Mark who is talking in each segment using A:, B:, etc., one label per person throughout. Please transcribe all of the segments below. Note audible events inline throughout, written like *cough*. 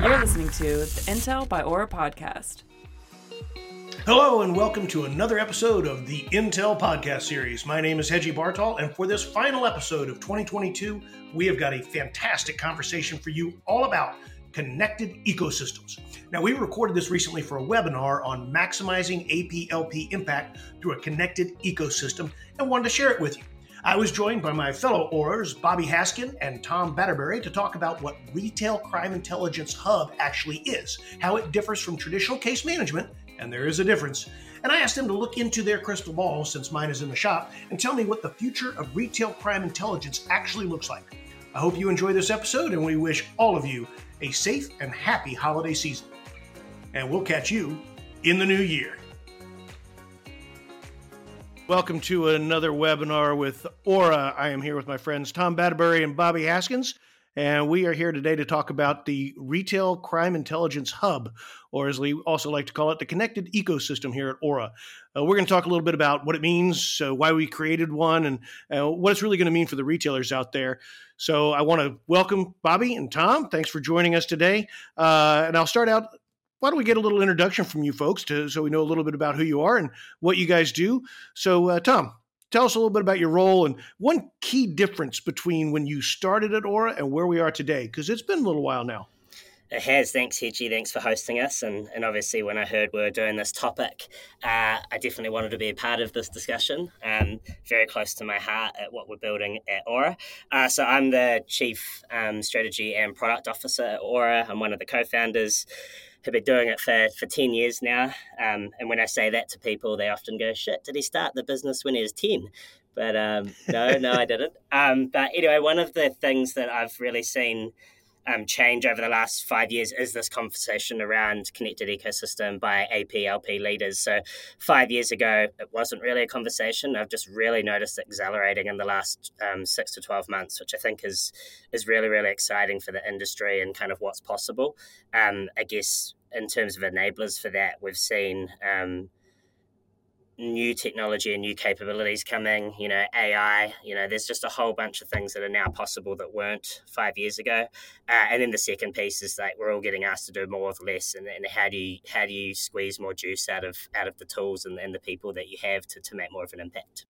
A: You're listening to the Intel by Auror podcast.
B: Hello, and welcome to another episode of the Intel podcast series. My name is Hedgie Bartol, and for this final episode of 2022, we have got a fantastic conversation for you all about connected ecosystems. Now, we recorded this recently for a webinar on maximizing APLP impact through a connected ecosystem and wanted to share it with you. I was joined by my fellow Aurors, Bobby Haskin and Tom Batterbury, to talk about what Retail Crime Intelligence Hub actually is, how it differs from traditional case management, and there is a difference. And I asked them to look into their crystal ball, since mine is in the shop, and tell me what the future of retail crime intelligence actually looks like. I hope you enjoy this episode, and we wish all of you a safe and happy holiday season. And we'll catch you in the new year. Welcome to another webinar with Auror. I am here with my friends Tom Batterbury and Bobby Haskins, and we are here today to talk about the Retail Crime Intelligence Hub, or as we also like to call it, the connected ecosystem here at Auror. Uh, we're going to talk a little bit about what it means, why we created one, and uh, what it's really going to mean for the retailers out there. So I want to welcome Bobby and Tom. Thanks for joining us today. Uh, and I'll start out why don't we get a little introduction from you folks to so we know a little bit about who you are and what you guys do? So, uh, Tom, tell us a little bit about your role and one key difference between when you started at Auror and where we are today, because it's been a little while now.
C: It has. Thanks, Hedgie. Thanks for hosting us. And, and obviously, when I heard we were doing this topic, uh, I definitely wanted to be a part of this discussion. Um, very close to my heart at what we're building at Auror. Uh, so, I'm the Chief um, Strategy and Product Officer at Auror. I'm one of the co founders have been doing it for, for 10 years now. Um, and when I say that to people, they often go, shit, did he start the business when he was 10? But um, no, no, I *laughs* didn't. Um, but anyway, one of the things that I've really seen um, change over the last five years is this conversation around connected ecosystem by APLP leaders. So, five years ago, it wasn't really a conversation. I've just really noticed it accelerating in the last um, six to twelve months, which I think is is really really exciting for the industry and kind of what's possible. Um, I guess in terms of enablers for that, we've seen um, new technology and new capabilities coming, you know, AI, you know, there's just a whole bunch of things that are now possible that weren't five years ago. Uh, and then the second piece is like we're all getting asked to do more with less and, and how do you how do you squeeze more juice out of out of the tools and, and the people that you have to, to make more of an impact.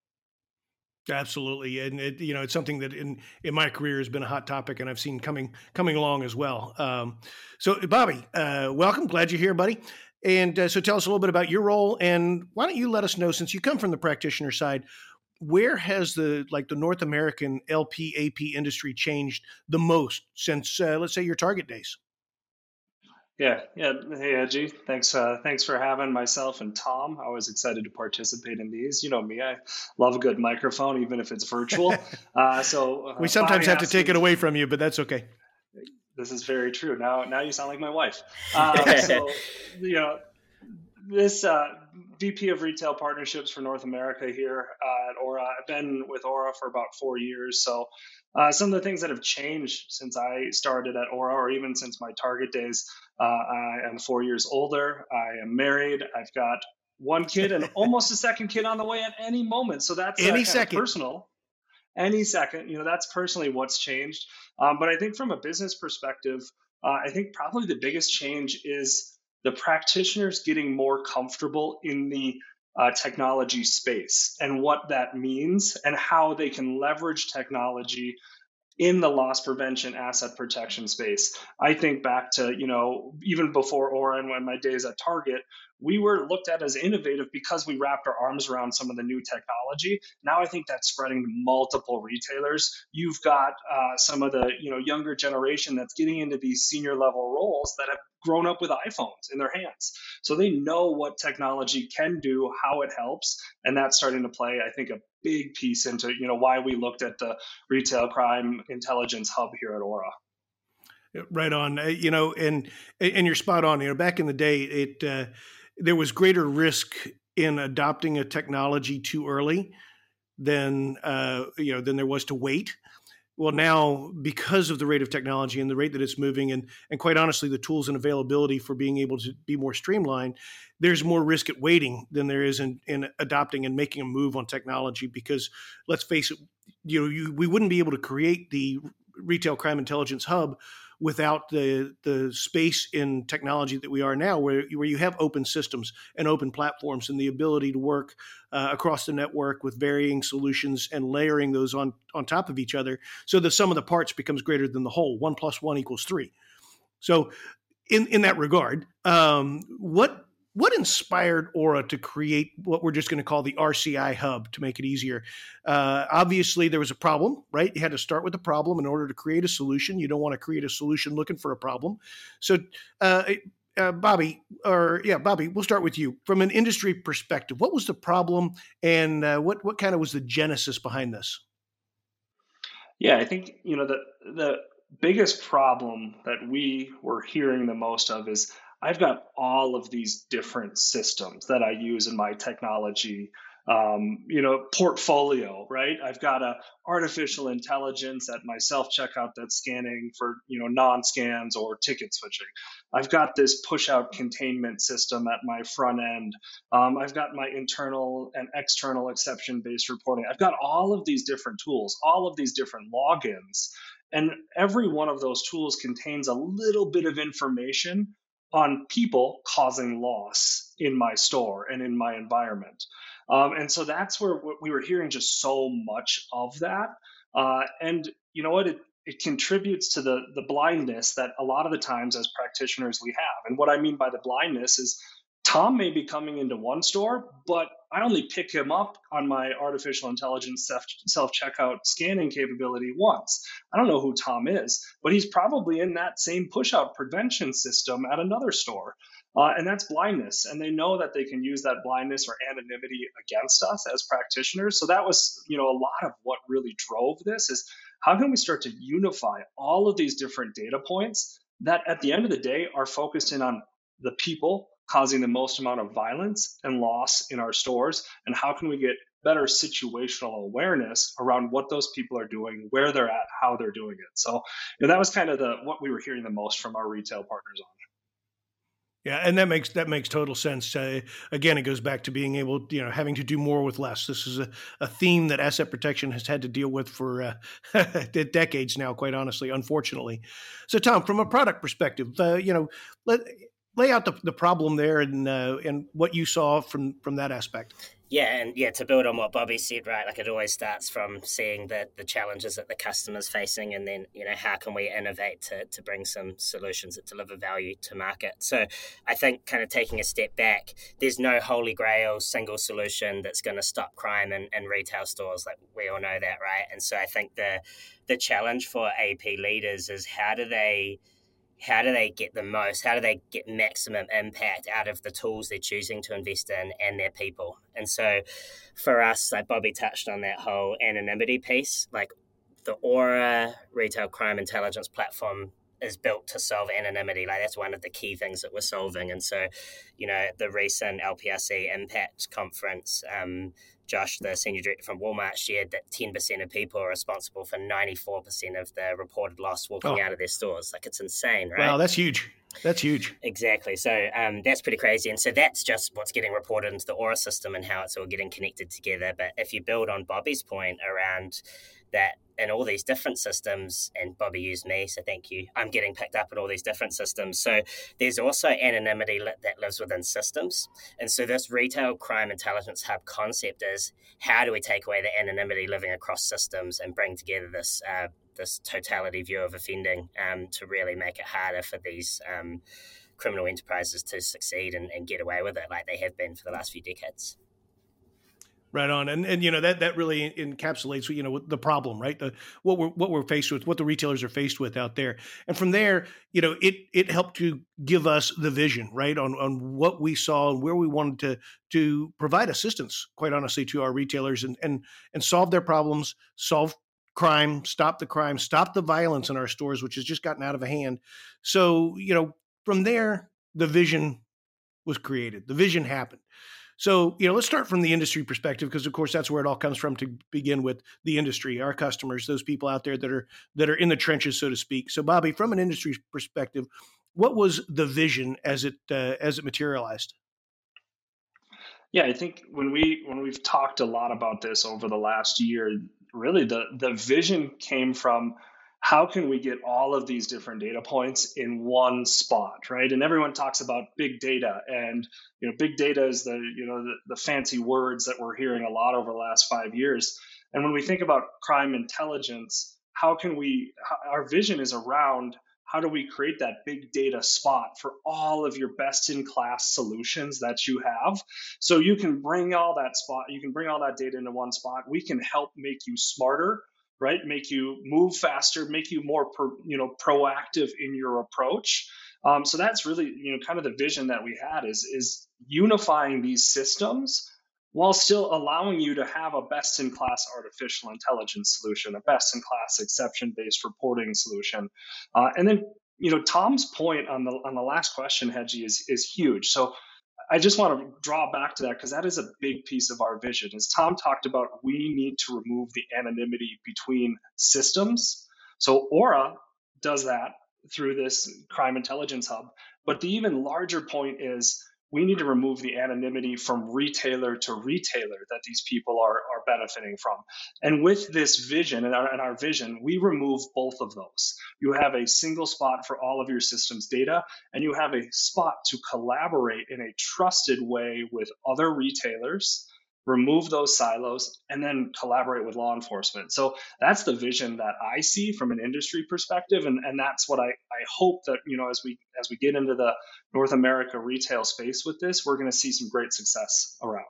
B: Absolutely, and it, you know it's something that in in my career has been a hot topic, and I've seen coming coming along as well. Um, so, Bobby, uh, welcome. Glad you're here, buddy. And uh, so tell us a little bit about your role and why don't you let us know since you come from the practitioner side, where has the like the North American LP AP industry changed the most since uh, let's say your target days?
D: Yeah, yeah. Hey, Hedgie. Thanks, uh, thanks for having myself and Tom. I was excited to participate in these. You know me, I love a good microphone, even if it's virtual. *laughs* Uh, so
B: uh, we sometimes have to take it away from you, but that's okay
D: this is very true. Now, now you sound like my wife. *laughs* Um, so, you know, this uh, VP of Retail Partnerships for North America here uh, at Auror. I've been with Auror for about four years. So, uh, some of the things that have changed since I started at Auror, or even since my target days, uh, I am four years older. I am married. I've got one kid and almost a second kid on the way at any moment. So that's
B: any second
D: personal any second. You know, that's personally what's changed. Um, but I think from a business perspective, uh, I think probably the biggest change is the practitioners getting more comfortable in the uh, technology space and what that means and how they can leverage technology in the loss prevention asset protection space i think back to you know even before and when my days at target we were looked at as innovative because we wrapped our arms around some of the new technology. Now I think that's spreading to multiple retailers. You've got uh, some of the you know younger generation that's getting into these senior level roles that have grown up with iPhones in their hands, so they know what technology can do, how it helps, and that's starting to play, I think, a big piece into you know why we looked at the retail crime intelligence hub here at Auror.
B: Right on, uh, you know, and and you're spot on. You know, back in the day, it. Uh, there was greater risk in adopting a technology too early than uh, you know than there was to wait. Well, now because of the rate of technology and the rate that it's moving, and and quite honestly, the tools and availability for being able to be more streamlined, there's more risk at waiting than there is in, in adopting and making a move on technology. Because let's face it, you know, you, we wouldn't be able to create the retail crime intelligence hub without the the space in technology that we are now, where where you have open systems and open platforms and the ability to work uh, across the network with varying solutions and layering those on on top of each other, so the sum of the parts becomes greater than the whole. One plus one equals three. So, in in that regard, um, what what inspired Auror to create what we're just going to call the RCI hub to make it easier? Uh, obviously, there was a problem, right? You had to start with a problem in order to create a solution. You don't want to create a solution looking for a problem. So, uh, uh, Bobby, or yeah, Bobby, we'll start with you. From an industry perspective, what was the problem, and uh, what what kind of was the genesis behind this?
D: Yeah, I think you know the the biggest problem that we were hearing the most of is I've got all of these different systems that I use in my technology, um, you know, portfolio, right? I've got a artificial intelligence at my self checkout that's scanning for, you know, non scans or ticket switching. I've got this push out containment system at my front end. Um, I've got my internal and external exception based reporting. I've got all of these different tools, all of these different logins. And every one of those tools contains a little bit of information on people causing loss in my store and in my environment. Um, and so that's where we were hearing just so much of that. Uh, and you know what? It, it contributes to the, the blindness that a lot of the times as practitioners we have. And what I mean by the blindness is Tom may be coming into one store, but I only pick him up on my artificial intelligence self checkout scanning capability once. I don't know who Tom is, but he's probably in that same push out prevention system at another store. Uh, and that's blindness. And they know that they can use that blindness or anonymity against us as practitioners. So that was, you know, a lot of what really drove this is how can we start to unify all of these different data points that at the end of the day are focused in on the people causing the most amount of violence and loss in our stores and how can we get better situational awareness around what those people are doing where they're at how they're doing it so you know, that was kind of the what we were hearing the most from our retail partners on
B: yeah, and that makes that makes total sense. Uh, again, it goes back to being able, you know, having to do more with less. This is a, a theme that asset protection has had to deal with for uh, *laughs* decades now, quite honestly, unfortunately. So, Tom, from a product perspective, uh, you know, let, lay out the, the problem there and uh, and what you saw from from that aspect.
C: Yeah, and yeah, to build on what Bobby said, right? Like it always starts from seeing the the challenges that the customer's facing, and then you know how can we innovate to to bring some solutions that deliver value to market. So, I think kind of taking a step back, there's no holy grail single solution that's going to stop crime in, in retail stores. Like we all know that, right? And so, I think the the challenge for AP leaders is how do they how do they get the most? How do they get maximum impact out of the tools they're choosing to invest in and their people? And so for us like bobby touched on that whole anonymity piece like the auror retail crime intelligence platform is built to solve anonymity. Like that's one of the key things that we're solving. And so you know the recent lprc impact conference um, Josh, the senior director from Walmart, shared that 10% of people are responsible for 94% of the reported loss walking oh. out of their stores. Like it's insane, right?
B: Wow, that's huge. That's huge.
C: Exactly. So um, that's pretty crazy. And so that's just what's getting reported into the Auror system and how it's all getting connected together. But if you build on Bobby's point around that in all these different systems, and Bobby used me, so thank you. I'm getting picked up in all these different systems. So there's also anonymity that lives within systems. And so this retail crime intelligence hub concept is how do we take away the anonymity living across systems and bring together this uh, this totality view of offending um, to really make it harder for these um, criminal enterprises to succeed and, and get away with it like they have been for the last few decades.
B: Right on, and and you know that that really encapsulates you know the problem, right? The what we're what we're faced with, what the retailers are faced with out there, and from there, you know, it it helped to give us the vision, right, on on what we saw and where we wanted to to provide assistance, quite honestly, to our retailers and and and solve their problems, solve crime, stop the crime, stop the violence in our stores, which has just gotten out of hand. So you know, from there, the vision was created. The vision happened. So, you know, let's start from the industry perspective because of course that's where it all comes from to begin with the industry, our customers, those people out there that are that are in the trenches so to speak. So, Bobby, from an industry perspective, what was the vision as it uh, as it materialized?
D: Yeah, I think when we when we've talked a lot about this over the last year, really the the vision came from how can we get all of these different data points in one spot right? And everyone talks about big data and you know big data is the you know the, the fancy words that we're hearing a lot over the last five years. And when we think about crime intelligence how can we our vision is around how do we create that big data spot for all of your best in class solutions that you have? So you can bring all that spot you can bring all that data into one spot. We can help make you smarter right? Make you move faster make you more pro, you know proactive in your approach. Um, so that's really you know kind of the vision that we had is is unifying these systems while still allowing you to have a best in class artificial intelligence solution a best in class exception based reporting solution. Uh, and then you know tom's point on the on the last question hedgie is is huge. So I just want to draw back to that because that is a big piece of our vision. As Tom talked about, we need to remove the anonymity between systems. So Auror does that through this crime intelligence hub. But the even larger point is we need to remove the anonymity from retailer to retailer that these people are, are benefiting from. And with this vision and our, and our vision, we remove both of those. You have a single spot for all of your systems data, and you have a spot to collaborate in a trusted way with other retailers remove those silos and then collaborate with law enforcement. So that's the vision that i see from an industry perspective and, and that's what I, I hope that you know as we as we get into the north america retail space with this we're going to see some great success around.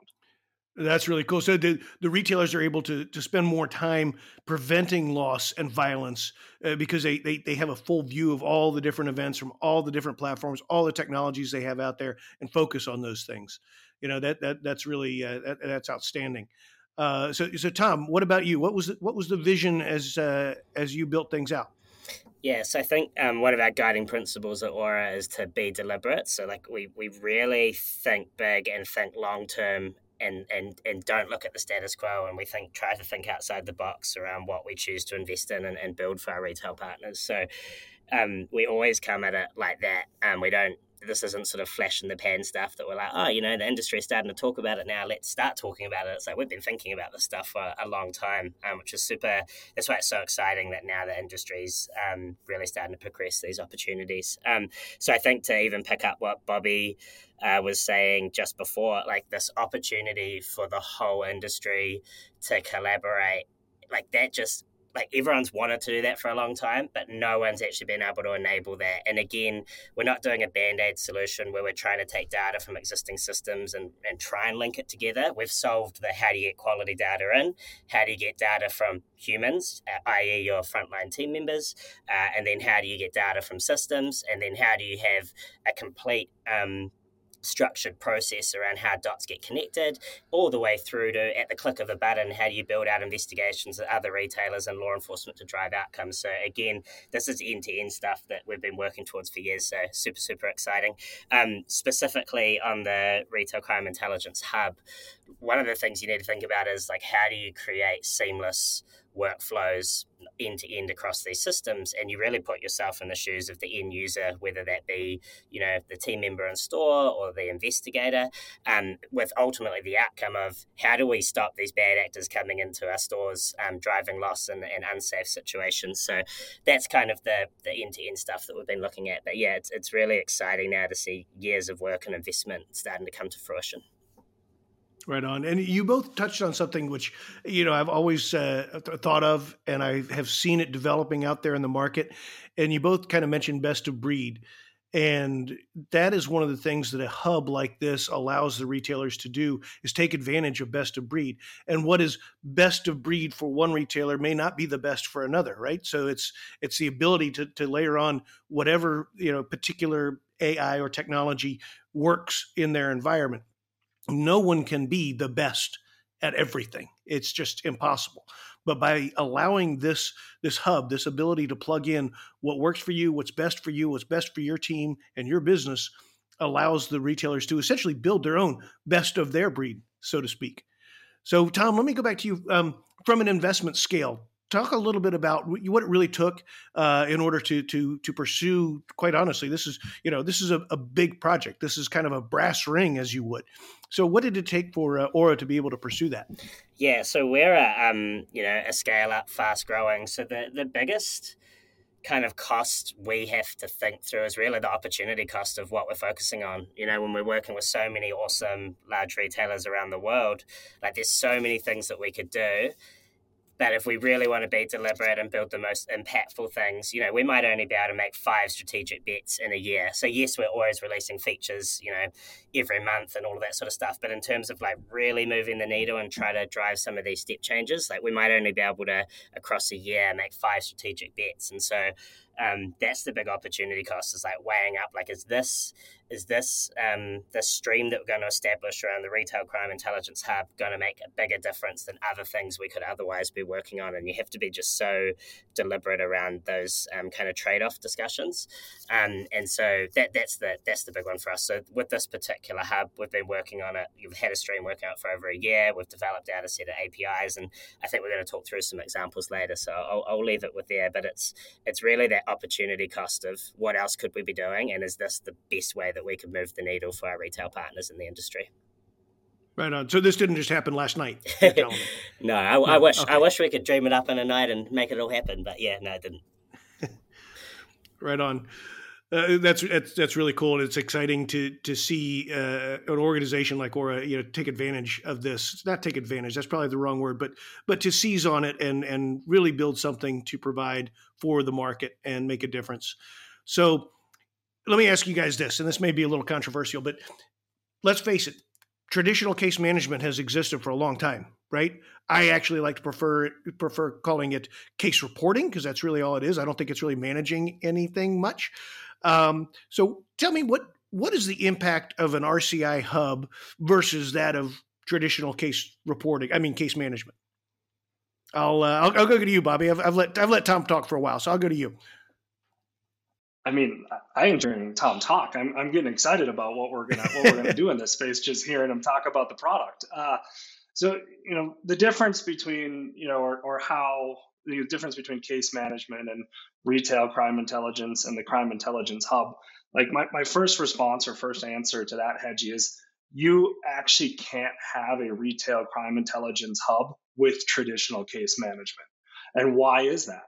B: That's really cool. So the, the retailers are able to to spend more time preventing loss and violence uh, because they, they they have a full view of all the different events from all the different platforms, all the technologies they have out there, and focus on those things you know that that that's really uh, that, that's outstanding. Uh, so so Tom, what about you? What was the, what was the vision as uh, as you built things out?
C: Yes, I think um, one of our guiding principles at Auror is to be deliberate. So, like, we, we really think big and think long term and, and, and don't look at the status quo. And we think try to think outside the box around what we choose to invest in and, and build for our retail partners. So, um, we always come at it like that. And um, we don't this isn't sort of flash in the pan stuff that we're like, oh, you know, the industry is starting to talk about it now. Let's start talking about it. It's like we've been thinking about this stuff for a long time, um, which is super. That's why it's so exciting that now the industry's um, really starting to progress these opportunities. Um, so I think to even pick up what Bobby uh, was saying just before, like this opportunity for the whole industry to collaborate, like that just like everyone's wanted to do that for a long time, but no one's actually been able to enable that. And again, we're not doing a band aid solution where we're trying to take data from existing systems and, and try and link it together. We've solved the how do you get quality data in, how do you get data from humans, uh, i.e., your frontline team members, uh, and then how do you get data from systems, and then how do you have a complete um, structured process around how dots get connected, all the way through to at the click of a button, how do you build out investigations at other retailers and law enforcement to drive outcomes. So again, this is end to end stuff that we've been working towards for years. So super super exciting. Um, specifically on the retail crime intelligence hub, one of the things you need to think about is like how do you create seamless workflows end to end across these systems and you really put yourself in the shoes of the end user whether that be you know the team member in store or the investigator. Um, with ultimately the outcome of how do we stop these bad actors coming into our stores um, driving loss and, and unsafe situations? So that's kind of the the end-to-end stuff that we've been looking at. But yeah it's, it's really exciting now to see years of work and investment starting to come to fruition
B: Right on. And you both touched on something which, you know, I've always uh, thought of and I have seen it developing out there in the market. And you both kind of mentioned best of breed. And that is one of the things that a hub like this allows the retailers to do is take advantage of best of breed. And what is best of breed for one retailer may not be the best for another, right? So it's it's the ability to to layer on whatever, you know, particular AI or technology works in their environment no one can be the best at everything. It's just impossible. But by allowing this this hub, this ability to plug in what works for you, what's best for you, what's best for your team and your business, allows the retailers to essentially build their own best of their breed, so to speak. So, Tom, let me go back to you um, from an investment scale talk a little bit about what it really took uh, in order to to to pursue. Quite honestly, this is you know this is a, a, big project. This is kind of a brass ring, as you would. So, what did it take for uh, Auror to be able to pursue that?
C: Yeah, so we're a um, you know a scale up, fast growing. So the the biggest kind of cost we have to think through is really the opportunity cost of what we're focusing on. You know, when we're working with so many awesome large retailers around the world, like there's so many things that we could do that if we really want to be deliberate and build the most impactful things, you know, we might only be able to make five strategic bets in a year. So yes, we're always releasing features, you know, every month and all of that sort of stuff. But in terms of like really moving the needle and try to drive some of these step changes, like we might only be able to across a year make five strategic bets. And so um, that's the big opportunity cost is like weighing up like is this is this um, this stream that we're going to establish around the retail crime intelligence hub going to make a bigger difference than other things we could otherwise be working on? And you have to be just so deliberate around those um, kind of trade-off discussions. Um, and so that that's the that's the big one for us. So with this particular hub we've been working on it. You've had a stream working out for over a year. We've developed out a set of apis and i think we're going to talk through some examples later. So i'll, I'll leave it with there but it's it's really that opportunity cost of what else could we be doing and is this the best way that we could move the needle for our retail partners in the industry
B: right on so this didn't just happen last night *laughs*
C: no I, no, I wish okay. i wish we could dream it up in a night and make it all happen but yeah no it didn't *laughs*
B: right on uh, that's, that's that's really cool, and it's exciting to to see uh, an organization like Auror, you know, take advantage of this. Not take advantage; that's probably the wrong word, but but to seize on it and and really build something to provide for the market and make a difference. So, let me ask you guys this, and this may be a little controversial, but let's face it: traditional case management has existed for a long time, right? I actually like to prefer prefer calling it case reporting because that's really all it is. I don't think it's really managing anything much. Um, so tell me what what is the impact of an RCI hub versus that of traditional case reporting? I mean, case management. I'll uh, I'll, I'll, go to you, Bobby. I've, I've, let I've let Tom talk for a while, so I'll go to you.
D: I mean, I enjoy hearing Tom talk. I'm I'm getting excited about what we're gonna what we're gonna do in this space. Just hearing him talk about the product. Uh, so you know the difference between you know or, or how the difference between case management and retail crime intelligence and the crime intelligence hub. Like my, my first response or first answer to that, Hedgie, is you actually can't have a retail crime intelligence hub with traditional case management. And why is that?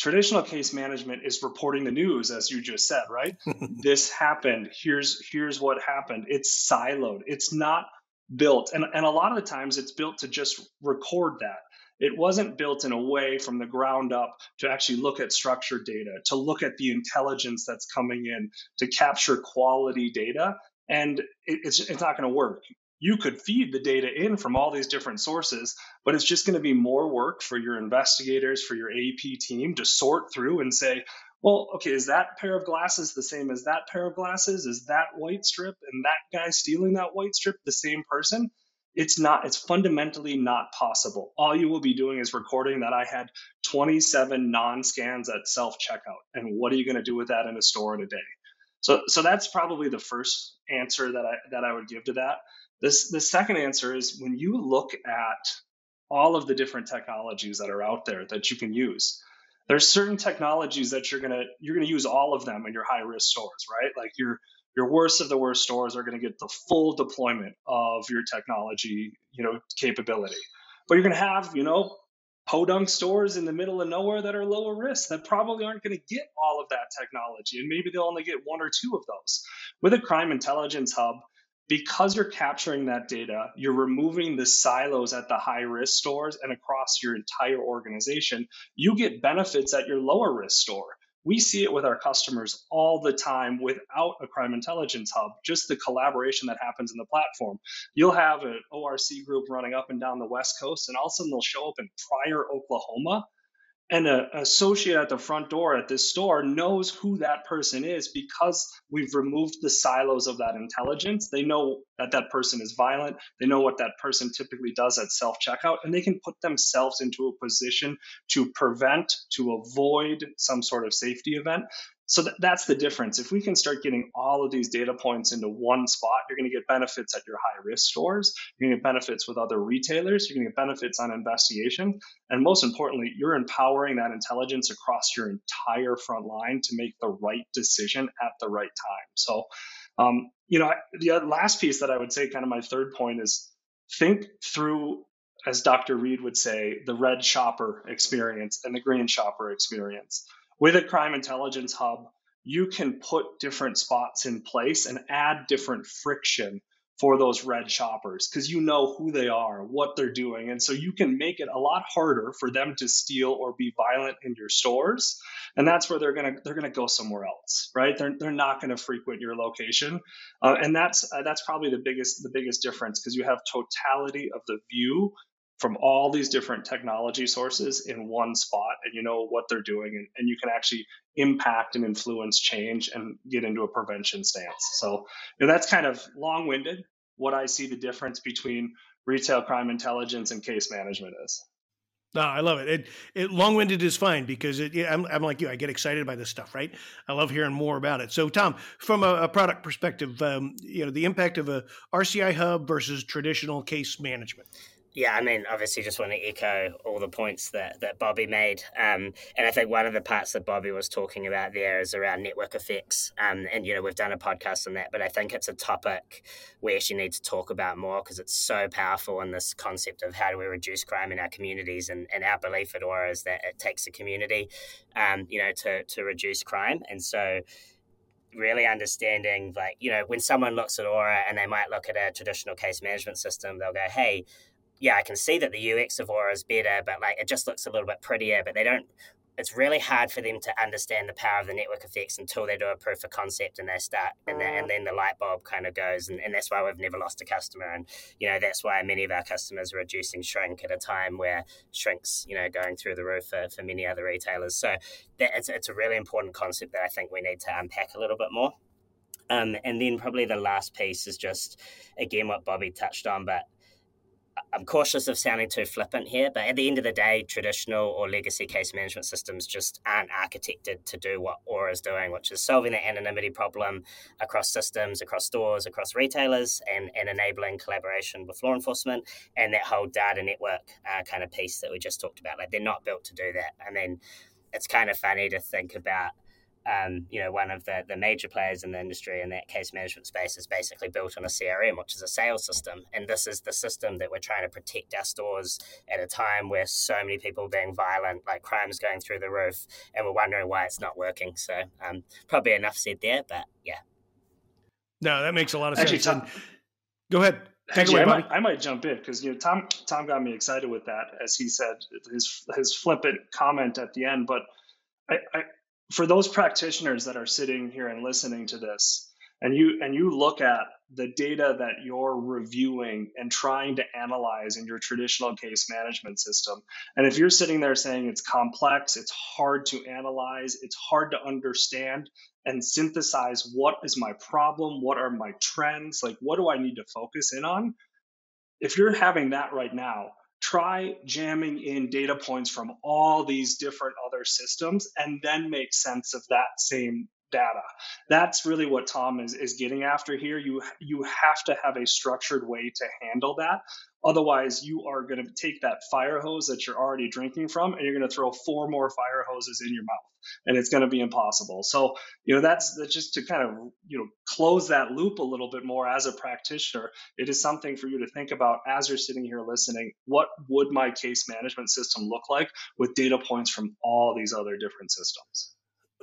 D: Traditional case management is reporting the news, as you just said, right? *laughs* this happened. Here's here's what happened. It's siloed. It's not built. And, and a lot of the times it's built to just record that it wasn't built in a way from the ground up to actually look at structured data, to look at the intelligence that's coming in, to capture quality data. And it, it's, it's not going to work. You could feed the data in from all these different sources, but it's just going to be more work for your investigators, for your AP team to sort through and say, well, okay, is that pair of glasses the same as that pair of glasses? Is that white strip and that guy stealing that white strip the same person? it's not it's fundamentally not possible all you will be doing is recording that i had 27 non-scans at self-checkout and what are you going to do with that in a store in a day so so that's probably the first answer that i that i would give to that this the second answer is when you look at all of the different technologies that are out there that you can use there's certain technologies that you're going to you're to use all of them in your high risk stores right like you're your worst of the worst stores are going to get the full deployment of your technology, you know, capability. But you're going to have, you know, podunk stores in the middle of nowhere that are lower risk that probably aren't going to get all of that technology, and maybe they'll only get one or two of those. With a crime intelligence hub, because you're capturing that data, you're removing the silos at the high risk stores and across your entire organization. You get benefits at your lower risk store we see it with our customers all the time without a crime intelligence hub, just the collaboration that happens in the platform. You'll have an ORC group running up and down the West Coast, and all of a sudden they'll show up in Pryor, Oklahoma, and an uh, associate at the front door at this store knows who that person is because we've removed the silos of that intelligence. They know that that person is violent. They know what that person typically does at self checkout, and they can put themselves into a position to prevent, to avoid some sort of safety event so th- that's the difference. If we can start getting all of these data points into one spot, you're going to get benefits at your high risk stores. You're going to get benefits with other retailers. You're going to get benefits on investigation. And most importantly, you're empowering that intelligence across your entire front line to make the right decision at the right time. So, um, you know, the last piece that I would say, kind of my third point, is think through as Dr. Read would say, the red shopper experience and the green shopper experience with a crime intelligence hub, you can put different spots in place and add different friction for those red shoppers because you know who they are, what they're doing. And so you can make it a lot harder for them to steal or be violent in your stores. And that's where they're going to they're going to go somewhere else, right? They're, they're not going to frequent your location. Uh, and that's uh, that's probably the biggest the biggest difference because you have totality of the view from all these different technology sources in one spot and you know what they're doing and, and you can actually impact and influence change and get into a prevention stance so you know, that's kind of long-winded what i see the difference between retail crime intelligence and case management is
B: no, I love it. It, it long-winded is fine because it, I'm, I'm like you. I get excited by this stuff, right? I love hearing more about it. So, Tom, from a, a product perspective, um, you know, the impact of a RCI hub versus traditional case management.
C: Yeah, I mean, obviously, just want to echo all the points that, that Bobby made. Um, and I think one of the parts that Bobby was talking about there is around network effects. Um, and, you know, we've done a podcast on that, but I think it's a topic we actually need to talk about more because it's so powerful in this concept of how do we reduce crime in our communities. And, and our belief at Auror is that it takes a community, um, you know, to, to reduce crime. And so, really understanding like you know when someone looks at auror and they might look at a traditional case management system they'll go hey yeah, I can see that the UX of Auror is better, but like it just looks a little bit prettier. But they don't. It's really hard for them to understand the power of the network effects until they do a proof of concept and they start, and, the, and then the light bulb kind of goes, and, and that's why we've never lost a customer, and you know that's why many of our customers are reducing shrink at a time where shrink's you know going through the roof for, for many other retailers. So that, it's it's a really important concept that I think we need to unpack a little bit more. Um, and then probably the last piece is just again what Bobby touched on, but I'm cautious of sounding too flippant here, but at the end of the day, traditional or legacy case management systems just aren't architected to do what Auror is doing, which is solving the anonymity problem across systems, across stores, across retailers, and, and enabling collaboration with law enforcement and that whole data network uh, kind of piece that we just talked about. Like they're not built to do that. I mean, it's kind of funny to think about um, you know, one of the, the major players in the industry in that case management space is basically built on a CRM, which is a sales system. And this is the system that we're trying to protect our stores at a time where so many people are being violent, like crime's going through the roof, and we're wondering why it's not working. So um, probably enough said there, but yeah.
B: No, that makes a lot of Actually, sense. Tom, go ahead. Take
D: Actually, away, I, might, I might jump in because you know Tom Tom got me excited with that as he said his his flippant comment at the end, but I, I for those practitioners that are sitting here and listening to this and you and you look at the data that you're reviewing and trying to analyze in your traditional case management system and if you're sitting there saying it's complex it's hard to analyze it's hard to understand and synthesize what is my problem what are my trends like what do i need to focus in on? If you're having that right now try jamming in data points from all these different other systems and then make sense of that same data. That's really what Tom is, is getting after here. You you have to have a structured way to handle that. Otherwise, you are going to take that fire hose that you're already drinking from and you're going to throw four more fire hoses in your mouth and it's going to be impossible. So, you know, that's, that's just to kind of, you know, close that loop a little bit more as a practitioner. It is something for you to think about as you're sitting here listening. What would my case management system look like with data points from all these other different systems?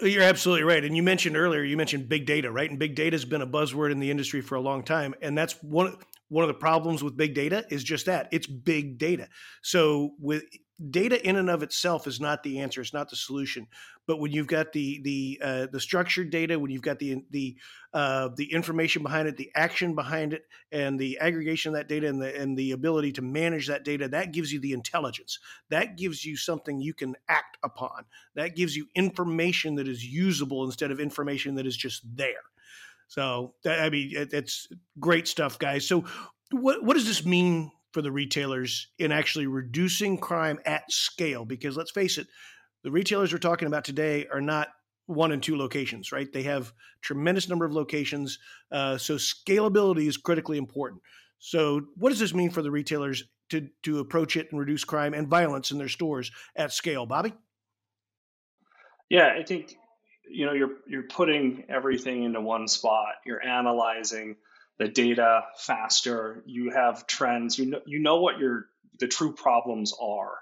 B: You're absolutely right. And you mentioned earlier, you mentioned big data, right? And big data has been a buzzword in the industry for a long time. And that's one one of the problems with big data is just that it's big data. So with data in and of itself is not the answer, it's not the solution. But when you've got the the uh, the structured data, when you've got the the uh, the information behind it, the action behind it, and the aggregation of that data, and the and the ability to manage that data, that gives you the intelligence. That gives you something you can act upon. That gives you information that is usable instead of information that is just there. So that, I mean, it, it's great stuff, guys. So what what does this mean for the retailers in actually reducing crime at scale? Because let's face it, the retailers we're talking about today are not one and two locations, right? They have tremendous number of locations, uh, so scalability is critically important. So, what does this mean for the retailers to to approach it and reduce crime and violence in their stores at scale, Bobby?
D: Yeah, I think you know you're you're putting everything into one spot you're analyzing the data faster you have trends you know you know what your the true problems are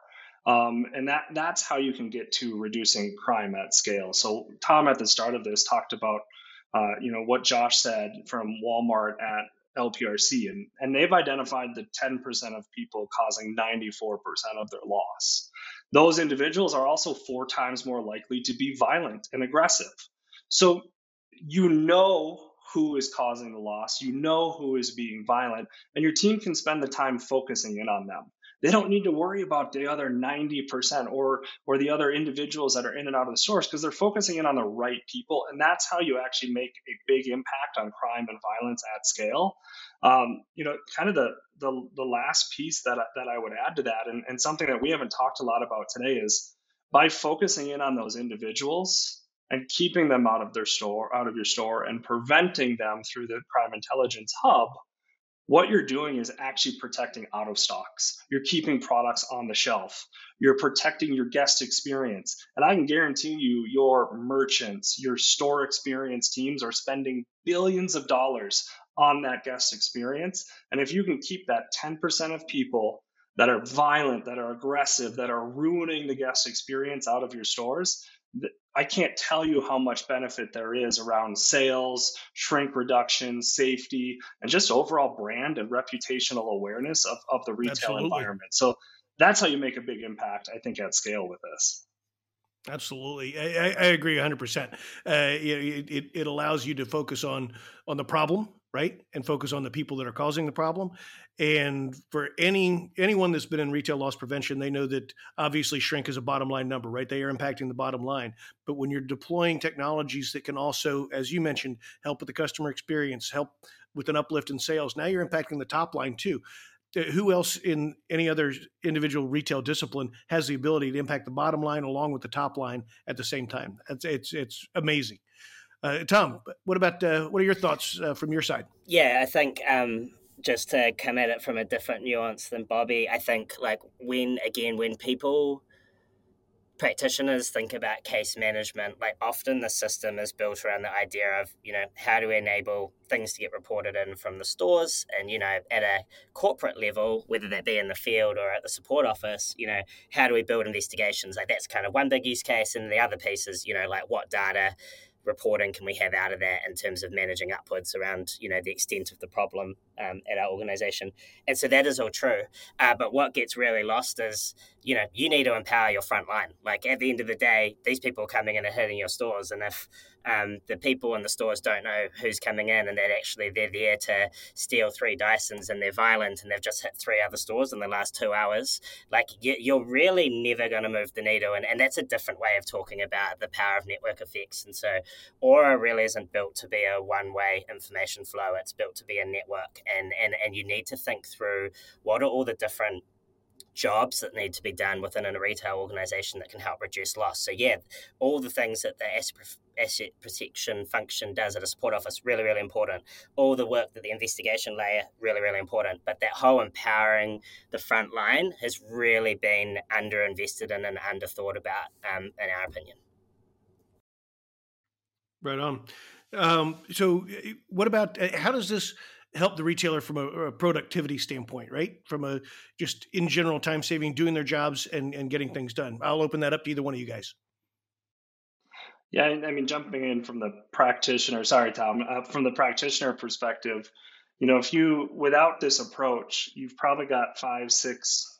D: Um, and that that's how you can get to reducing crime at scale. So Tom at the start of this talked about uh, you know what Josh said from Walmart at LPRC, and, and they've identified the 10% of people causing 94% of their loss. Those individuals are also four times more likely to be violent and aggressive. So you know who is causing the loss, you know who is being violent, and your team can spend the time focusing in on them. They don't need to worry about the other 90% or or the other individuals that are in and out of the source because they're focusing in on the right people. And that's how you actually make a big impact on crime and violence at scale. Um, you know, kind of the, the the last piece that that I would add to that, and, and something that we haven't talked a lot about today is by focusing in on those individuals and keeping them out of their store, out of your store, and preventing them through the crime intelligence hub, what you're doing is actually protecting out of stocks. You're keeping products on the shelf. You're protecting your guest experience. And I can guarantee you, your merchants, your store experience teams are spending billions of dollars on that guest experience. And if you can keep that 10% of people that are violent, that are aggressive, that are ruining the guest experience out of your stores, I can't tell you how much benefit there is around sales, shrink reduction, safety, and just overall brand and reputational awareness of, of the retail Absolutely. environment. So that's how you make a big impact, I think, at scale with this.
B: Absolutely, I, I agree 100. Uh, percent it, it, it allows you to focus on on the problem, right, and focus on the people that are causing the problem, and for any anyone that's been in retail loss prevention, they know that obviously shrink is a bottom line number, right? They are impacting the bottom line. But when you're deploying technologies that can also, as you mentioned, help with the customer experience, help with an uplift in sales, now you're impacting the top line too. Uh, who else in any other individual retail discipline has the ability to impact the bottom line along with the top line at the same time? It's it's, it's amazing. Uh, Tom, what about uh, what are your thoughts uh, from your side?
C: Yeah, I think um, just to come at it from a different nuance than Bobby, I think like when again when people practitioners think about case management, like often the system is built around the idea of, you know, how do we enable things to get reported in from the stores and, you know, at a corporate level, whether that be in the field or at the support office, you know, how do we build investigations? Like that's kind of one big use case. And the other piece is, you know, like what data reporting can we have out of that in terms of managing upwards around you know the extent of the problem um, at our organization? And so that is all true. Uh, but what gets really lost is you know you need to empower your front line. Like at the end of the day these people are coming in and hitting your stores and if um, the people in the stores don't know who's coming in and that actually they're there to steal three Dysons and they're violent and they've just hit three other stores in the last two hours, like you're really never going to move the needle. And, and that's a different way of talking about the power of network effects. And so Auror really isn't built to be a one way information flow, it's built to be a network. And, and, and you need to think through what are all the different jobs that need to be done within a retail organization that can help reduce loss. So yeah, all the things that the asset protection function does at a support office really really important. All the work that the investigation layer really really important. But that whole empowering the front line has really been underinvested in and underthought about, um, in our opinion.
B: Right on. Um, so, what about how does this? help the retailer from a, a, productivity standpoint, right? From a just in general time saving, doing their jobs and, and getting things done. I'll open that up to either one of you guys.
D: Yeah, I mean, jumping in from the practitioner, sorry, Tom, uh, from the practitioner perspective, you know, if you, without this approach, you've probably got five, six,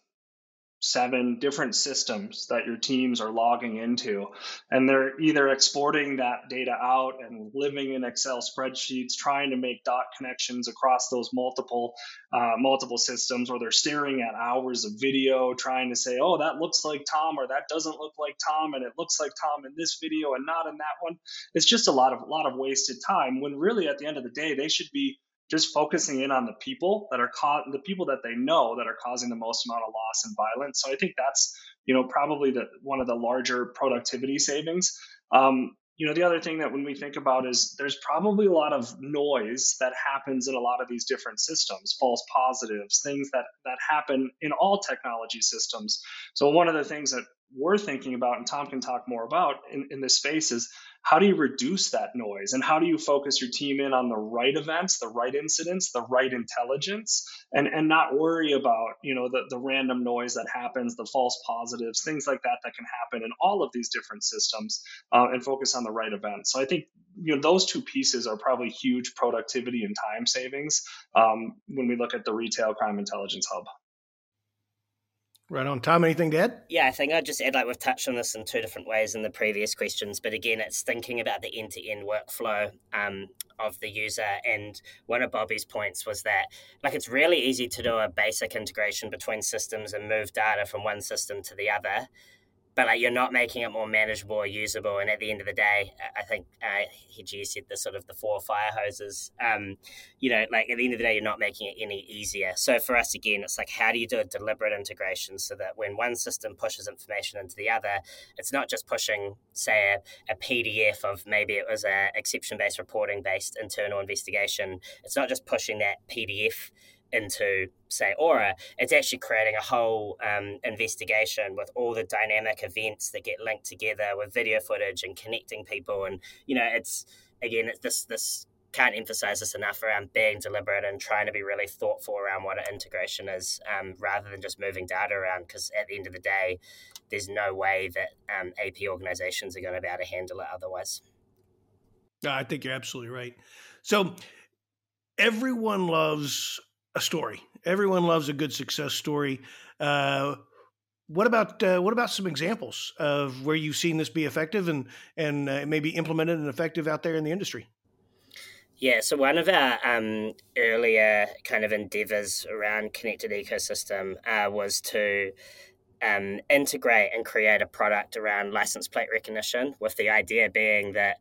D: seven different systems that your teams are logging into. And they're either exporting that data out and living in excel spreadsheets trying to make dot connections across those multiple uh, multiple systems or they're staring at hours of video trying to say oh that looks like tom or that doesn't look like tom and it looks like tom in this video and not in that one. It's just a lot of a lot of wasted time when really at the end of the day they should be just focusing in on the people that are caught, the people that they know that are causing the most amount of loss and violence. So I think that's you know probably the one of the larger productivity savings. Um, you know the other thing that when we think about is there's probably a lot of noise that happens in a lot of these different systems false positives things that that happen in all technology systems so one of the things that we're thinking about and tom can talk more about in, in this space is how do you reduce that noise? And how do you focus your team in on the right events the right incidents the right intelligence and and not worry about you know the, the random noise that happens the false positives things like that that can happen in all of these different systems uh, and focus on the right events. So i think you know those two pieces are probably huge productivity and time savings um, when we look at the retail crime intelligence hub
B: Right on. Tom, anything to add?
C: Yeah, I think I'd just add like we've touched on this in two different ways in the previous questions, but again, it's thinking about the end to end workflow um, of the user. And one of Bobby's points was that like it's really easy to do a basic integration between systems and move data from one system to the other but like you're not making it more manageable or usable. And at the end of the day, I think uh, Hedgie said the sort of the four fire hoses. Um, you know, like at the end of the day, you're not making it any easier. So for us, again, it's like how do you do a deliberate integration so that when one system pushes information into the other, it's not just pushing, say, a, a PDF of maybe it was a exception based reporting based internal investigation. It's not just pushing that PDF into say auror it's actually creating a whole um, investigation with all the dynamic events that get linked together with video footage and connecting people. And you know it's again it's this this can't emphasize this enough around being deliberate and trying to be really thoughtful around what an integration is um, rather than just moving data around because at the end of the day there's no way that um, ap organizations are going to be able to handle it otherwise.
B: I think you're absolutely right. So everyone loves a story. Everyone loves a good success story. Uh, what about uh, what about some examples of where you've seen this be effective and and uh, maybe implemented and effective out there in the industry?
C: Yeah, so one of our um, earlier kind of endeavors around connected ecosystem uh, was to um, integrate and create a product around license plate recognition, with the idea being that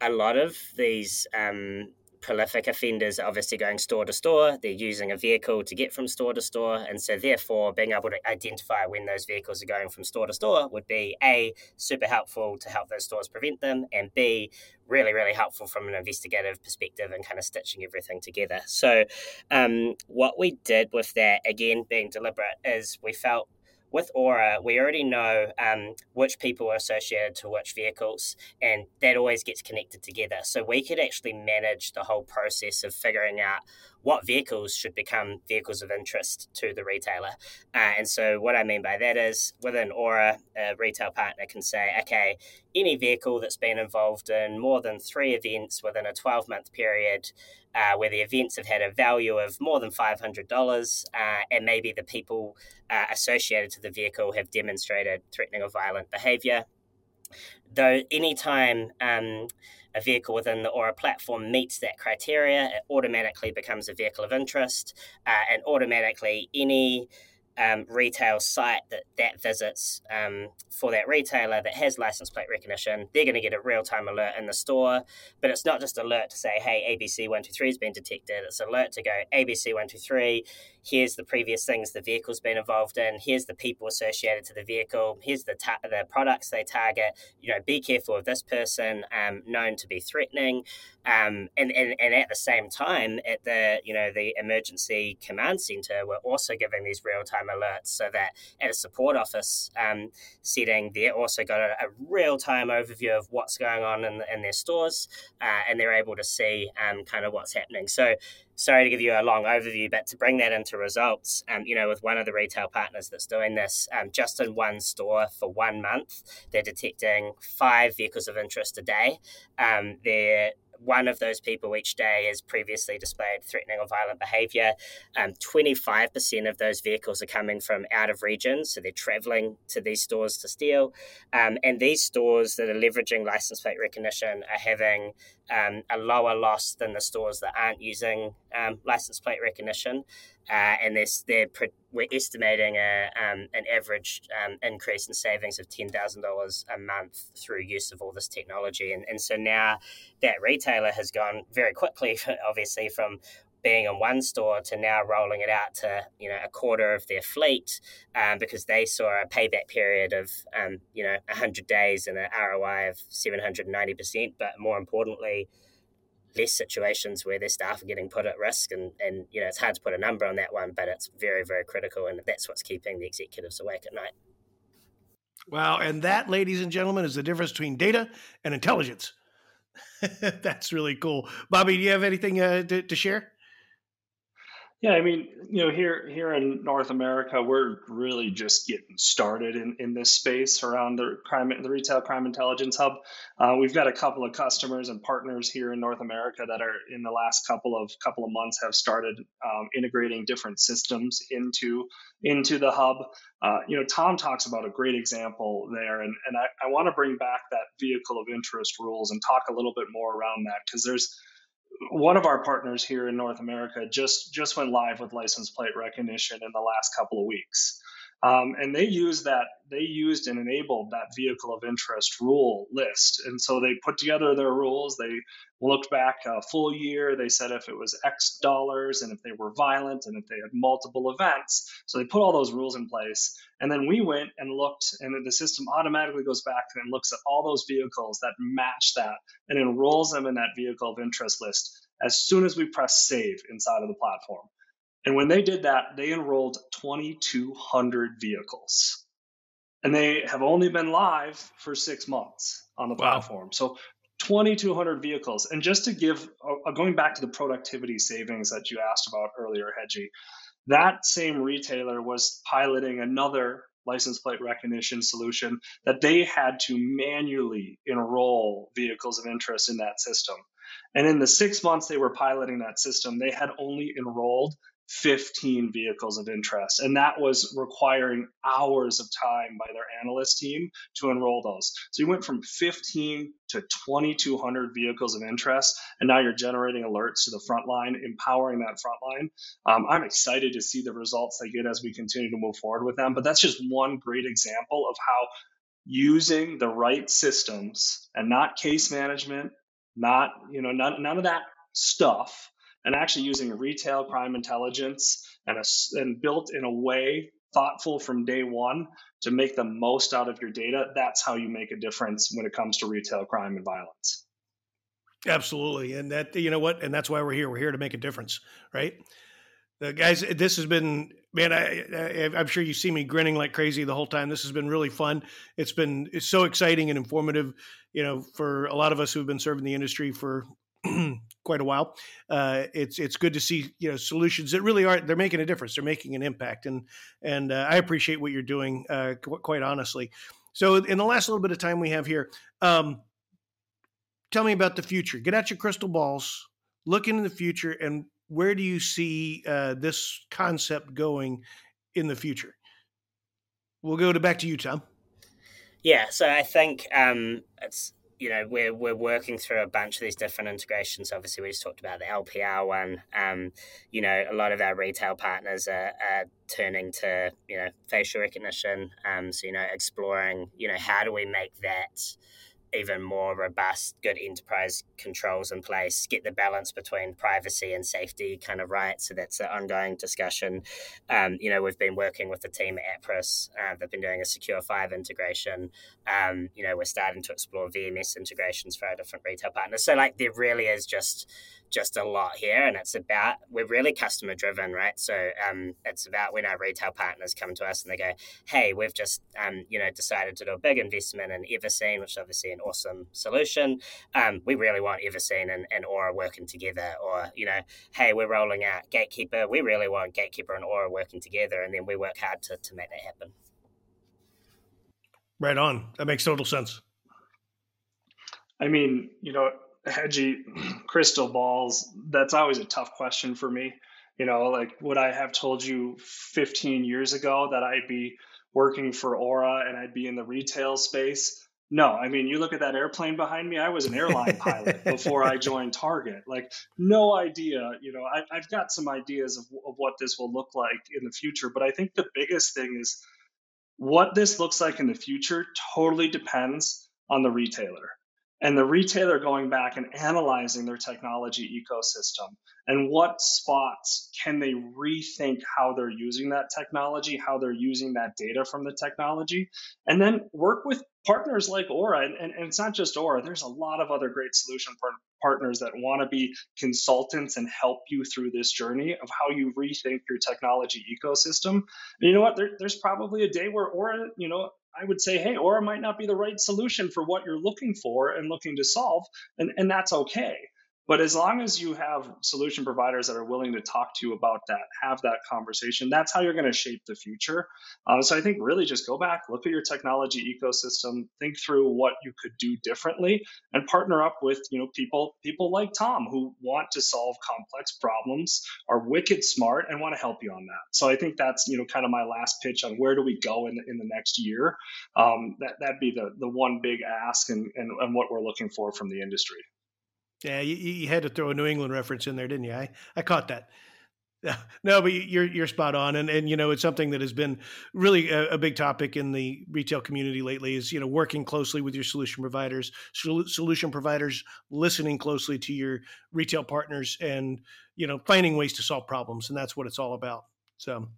C: a lot of these um, prolific offenders are obviously going store to store. They're using a vehicle to get from store to store. And so, therefore, being able to identify when those vehicles are going from store to store would be A, super helpful to help those stores prevent them, and B, really, really helpful from an investigative perspective and kind of stitching everything together. So, um, what we did with that, again, being deliberate, is we felt with Auror, we already know um, which people are associated to which vehicles, and that always gets connected together. So we could actually manage the whole process of figuring out what vehicles should become vehicles of interest to the retailer. Uh, and so, what I mean by that is within Auror, a retail partner can say, okay, any vehicle that's been involved in more than three events within a 12 month period, uh, where the events have had a value of more than $500, uh, and maybe the people uh, associated to the vehicle have demonstrated threatening or violent behavior. Though, anytime um, a vehicle within the Auror platform meets that criteria, it automatically becomes a vehicle of interest, uh, and automatically any um, retail site that that visits um, for that retailer that has license plate recognition, they're going to get a real time alert in the store. But it's not just alert to say, "Hey, ABC one two three has been detected." It's alert to go, "ABC one two three here's the previous things the vehicle's been involved in, here's the people associated to the vehicle, here's the ta- the products they target. You know, be careful of this person um, known to be threatening, um, and, and and at the same time, at the you know the emergency command center, we're also giving these real time alerts so that at a support office um, setting, they're also got a, a real time overview of what's going on in, in their stores, uh, and they're able to see um, kind of what's happening. So sorry to give you a long overview, but to bring that into results, um, you know, with one of the retail partners that's doing this, um, just in one store for one month, they're detecting five vehicles of interest a day. Um, they're one of those people each day has previously displayed threatening or violent behavior. Um, 25% of those vehicles are coming from out of region, so they're traveling to these stores to steal. Um, and these stores that are leveraging license plate recognition are having um, a lower loss than the stores that aren't using um, license plate recognition. Uh, and they're, they're pre- we're estimating a, um, an average um, increase in savings of $10,000 a month through use of all this technology. And, and so now that retailer has gone very quickly, *laughs* obviously, from being in one store to now rolling it out to you know a quarter of their fleet um, because they saw a payback period of um, you know 100 days and an ROI of 790%. But more importantly, less situations where their staff are getting put at risk and, and you know it's hard to put a number on that one but it's very very critical and that's what's keeping the executives awake at night
B: Wow. And that, ladies and gentlemen, is the difference between data and intelligence. *laughs* That's really cool. Bobby, do you have anything uh, to, to share?
D: Yeah, I mean, you know, here here in North America, we're really just getting started in, in this space around the crime, the retail crime intelligence hub. Uh, we've got a couple of customers and partners here in North America that are in the last couple of couple of months have started um, integrating different systems into into the hub. Uh, you know, Tom talks about a great example there, and and I, I want to bring back that vehicle of interest rules and talk a little bit more around that because there's one of our partners here in North America just just went live with license plate recognition in the last couple of weeks. Um, and they used that they used and enabled that vehicle of interest rule list. And so they put together their rules. They looked back a full year. They said if it was x dollars and if they were violent and if they had multiple events. So they put all those rules in place. And then we went and looked and the system automatically goes back and looks at all those vehicles that match that and enrolls them in that vehicle of interest list as soon as we press save inside of the platform and when they did that, they enrolled 2,200 vehicles. And they have only been live for six months on the wow. platform. So 2,200 vehicles. And just to give, uh, going back to the productivity savings that you asked about earlier, Hedgie, that same retailer was piloting another license plate recognition solution that they had to manually enroll vehicles of interest in that system. And in the six months they were piloting that system, they had only enrolled 15 vehicles of interest. And that was requiring hours of time by their analyst team to enroll those. So you went from 15 to 2,200 vehicles of interest, and now you're generating alerts to the front line, empowering that front line. Um, I'm excited to see the results they get as we continue to move forward with them. But that's just one great example of how using the right systems and not case management, not, you know, none, none of that stuff and actually using retail crime intelligence and, a, and built in a way thoughtful from day one to make the most out of your data that's how you make a difference when it comes to retail crime and violence.
B: Absolutely. And that you know what? And that's why we're here. We're here to make a difference right? Guys this has been man I, I am sure you see me grinning like crazy the whole time. This has been really fun. It's been it's so exciting and informative you know for a lot of us who've been serving the industry for *clears throat* quite a while. Uh, it's it's good to see you know solutions that really are they're making a difference. They're making an impact, and and uh, I appreciate what you're doing. Uh, qu- quite honestly. So in the last little bit of time we have here, um, tell me about the future. Get out your crystal balls. Look into the future, and where do you see uh, this concept going in the future? We'll go to back to you, Tom.
C: Yeah, so I think um, it's you know we're we're working through a bunch of these different integrations. Obviously, we just talked about the LPR one. Um, you know, a lot of our retail partners are, are turning to you know facial recognition. Um, so you know, exploring you know how do we make that even more robust, good enterprise controls in place, get the balance between privacy and safety kind of right. So that's an ongoing discussion. Um, you know, we've been working with the team at Appriss. Uh, they've been doing a Secure 5 integration. Um, you know, we're starting to explore VMS integrations for our different retail partners. So, like, there really is just just a lot here and it's about we're really customer driven right? So um, it's about when our retail partners come to us and they go hey we've just um, you know decided to do a big investment in everseen which is obviously an awesome solution. Um, we really want everseen and, and auror working together or you know hey we're rolling out gatekeeper. We really want gatekeeper and auror working together and then we work hard to, to make that happen.
B: Right on. That makes total sense.
D: I mean, you know, Hedgie crystal balls, that's always a tough question for me. You know, like would I have told you 15 years ago that I'd be working for Auror and I'd be in the retail space? No, I mean, you look at that airplane behind me. I was an airline pilot *laughs* before I joined Target. Like, no idea. You know, I, have got some ideas of, of what this will look like in the future, but I think the biggest thing is what this looks like in the future totally depends on the retailer and the retailer going back and analyzing their technology ecosystem and what spots can they rethink how they're using that technology how they're using that data from the technology and then work with partners like auror. And, and, and it's not just auror. There's a lot of other great solution partners that want to be consultants and help you through this journey of how you rethink your technology ecosystem. And you know what? There, there's probably a day where auror you know I would say, hey, Auror might not be the right solution for what you're looking for and looking to solve, and, and that's okay. But as long as you have solution providers that are willing to talk to you about that, have that conversation, that's how you're going to shape the future. Uh, so I think really just go back, look at your technology ecosystem, think through what you could do differently, and partner up with you know people people like Tom who want to solve complex problems, are wicked smart, and want to help you on that. So I think that's you know kind of my last pitch on where do we go in the, in the next year. Um, that that'd be the the one big ask and, and and what we're looking for from the industry.
B: Yeah, you, you, had to throw a New England reference in there, didn't you? I, I caught that. *laughs* No, but you're you're spot on, and and you know it's something that has been really a, a, big topic in the retail community lately. Is you know working closely with your solution providers, solution providers listening closely to your retail partners, and you know finding ways to solve problems, and that's what it's all about. So,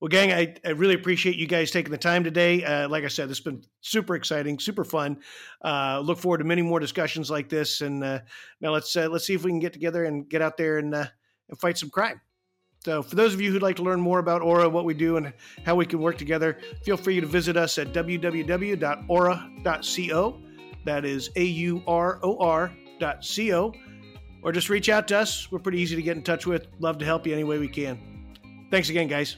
B: well, gang, I, I really appreciate you guys taking the time today. Uh, like I said, this has been super exciting, super fun. Uh, look forward to many more discussions like this. And uh, now let's uh, let's see if we can get together and get out there and uh, and fight some crime. So, for those of you who'd like to learn more about Auror, what we do, and how we can work together, feel free to visit us at www.auror.co. That is A U R O R.co. Or just reach out to us. We're pretty easy to get in touch with. Love to help you any way we can. Thanks again, guys.